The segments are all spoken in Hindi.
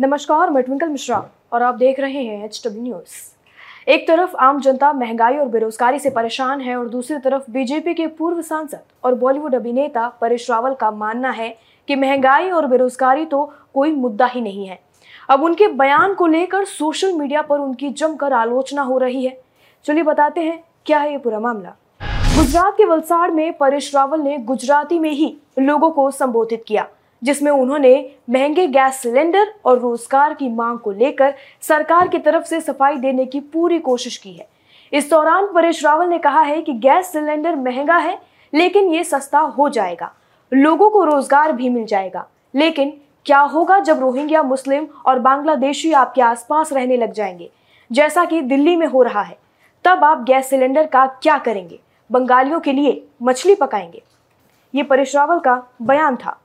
नमस्कार, मैं ट्विंकल मिश्रा और आप देख रहे हैं एच डब्ल्यू न्यूज़ एक तरफ़ आम जनता महँगाई और बेरोजगारी से परेशान है और दूसरी तरफ़ बीजेपी के पूर्व सांसद और बॉलीवुड अभिनेता परेश रावल का मानना है कि महँगाई और बेरोजगारी तो कोई मुद्दा ही नहीं है। अब उनके बयान को लेकर सोशल मीडिया पर उनकी जमकर आलोचना हो रही है। चलिए बताते हैं, क्या है ये पूरा मामला? गुजरात के वलसाड़ में परेश रावल ने गुजराती में ही लोगों को संबोधित किया। जिसमें उन्होंने महँगे गैस सिलेंडर और रोज़गार की मांग को लेकर सरकार की तरफ़ से सफ़ाई देने की पूरी कोशिश की है। इस दौरान परेश रावल ने कहा है कि गैस सिलेंडर महँगा है, लेकिन ये सस्ता हो जाएगा। लोगों को रोज़गार भी मिल जाएगा। लेकिन क्या होगा जब रोहिंग्या मुस्लिम और बांग्लादेशी आपके आसपास रहने लग जाएँगे? जैसा कि दिल्ली में हो रहा है। तब आप गैस सिलेंडर का क्या करेंगे? बंगालियों के लिए मछली पकाएँगे। ये परेश रावल का बयान था।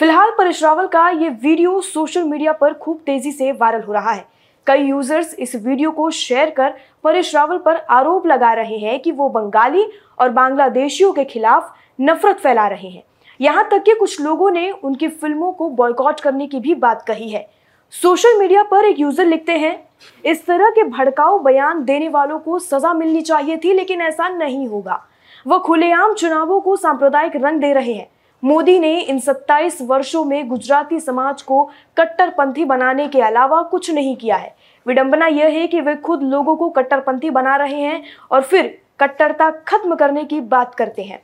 फ़िलहाल परेश रावल का ये वीडियो सोशल मीडिया पर खूब तेज़ी से वायरल हो रहा है। कई यूज़र्स इस वीडियो को शेयर कर परेश रावल पर आरोप लगा रहे हैं कि वो बंगाली और बांग्लादेशियों के खिलाफ नफरत फैला रहे हैं। यहाँ तक कि कुछ लोगों ने उनकी फ़िल्मों को बॉयकॉट करने की भी बात कही है। सोशल मीडिया पर एक यूज़र लिखते हैं, इस तरह के भड़काऊ बयान देने वालों को सजा मिलनी चाहिए थी, लेकिन ऐसा नहीं होगा। वह खुलेआम चुनावों को सांप्रदायिक रंग दे रहे हैं। मोदी ने इन 27 वर्षों में गुजराती समाज को कट्टरपंथी बनाने के अलावा कुछ नहीं किया है। विडंबना यह है कि वे खुद लोगों को कट्टरपंथी बना रहे हैं और फिर कट्टरता खत्म करने की बात करते हैं।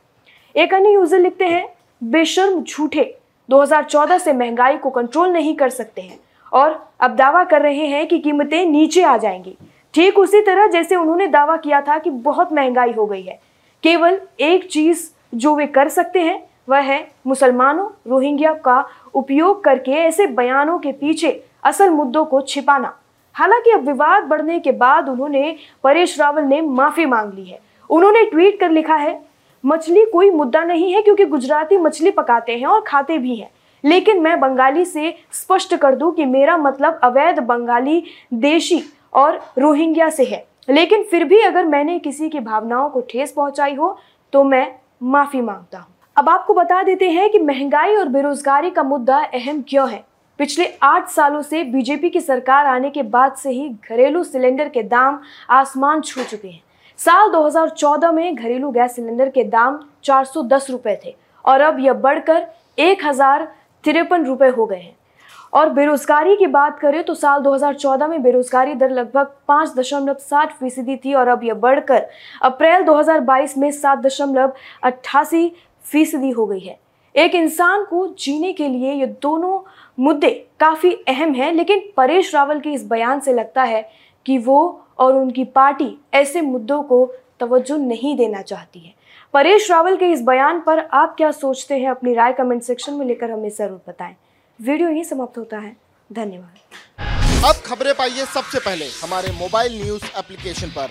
एक अन्य यूज़र लिखते हैं, बेशर्म झूठे 2014 से महँगाई को कंट्रोल नहीं कर सकते हैं और अब दावा कर रहे हैं कि कीमतें नीचे आ जाएँगी। ठीक उसी तरह जैसे उन्होंने दावा किया था कि बहुत महँगाई हो गई है। केवल एक चीज़ जो वे कर सकते हैं वह है मुसलमानों, रोहिंग्या का उपयोग करके ऐसे बयानों के पीछे असल मुद्दों को छिपाना। हालाँकि अब विवाद बढ़ने के बाद उन्होंने परेश रावल ने माफ़ी मांग ली है। उन्होंने ट्वीट कर लिखा है, मछली कोई मुद्दा नहीं है क्योंकि गुजराती मछली पकाते हैं और खाते भी हैं। लेकिन मैं बंगाली से स्पष्ट कर दूँ कि मेरा मतलब अवैध बंगाली, देशी और रोहिंग्या से है। लेकिन फिर भी अगर मैंने किसी की भावनाओं को ठेस पहुंचाई हो तो मैं माफ़ी माँगता हूँ। अब आपको बता देते हैं कि महँगाई और बेरोजगारी का मुद्दा अहम क्यों है। पिछले आठ सालों से बीजेपी की सरकार आने के बाद से ही घरेलू सिलेंडर के दाम आसमान छू चुके हैं। साल 2014 में घरेलू गैस सिलेंडर के दाम चार रुपए थे और अब यह बढ़कर एक हज़ार तिरपन रुपए हो गए हैं। और बेरोजगारी की बात करें तो साल 2014 में बेरोजगारी दर लगभग पाँच दशमलव साठ फ़ीसदी थी और अब यह बढ़कर अप्रैल 2022 में सात दशमलव अट्ठासी फ़ीसदी हो गई है। एक इंसान को जीने के लिए ये दोनों मुद्दे काफ़ी अहम हैं, लेकिन परेश रावल के इस बयान से लगता है कि वो और उनकी पार्टी ऐसे मुद्दों को तवज्जो नहीं देना चाहती है। परेश रावल के इस बयान पर आप क्या सोचते हैं? अपनी राय कमेंट सेक्शन में लेकर हमें ज़रूर बताएँ। वीडियो यही समाप्त होता है। धन्यवाद। अब खबरें पाइए सबसे पहले हमारे मोबाइल न्यूज़ एप्लीकेशन पर।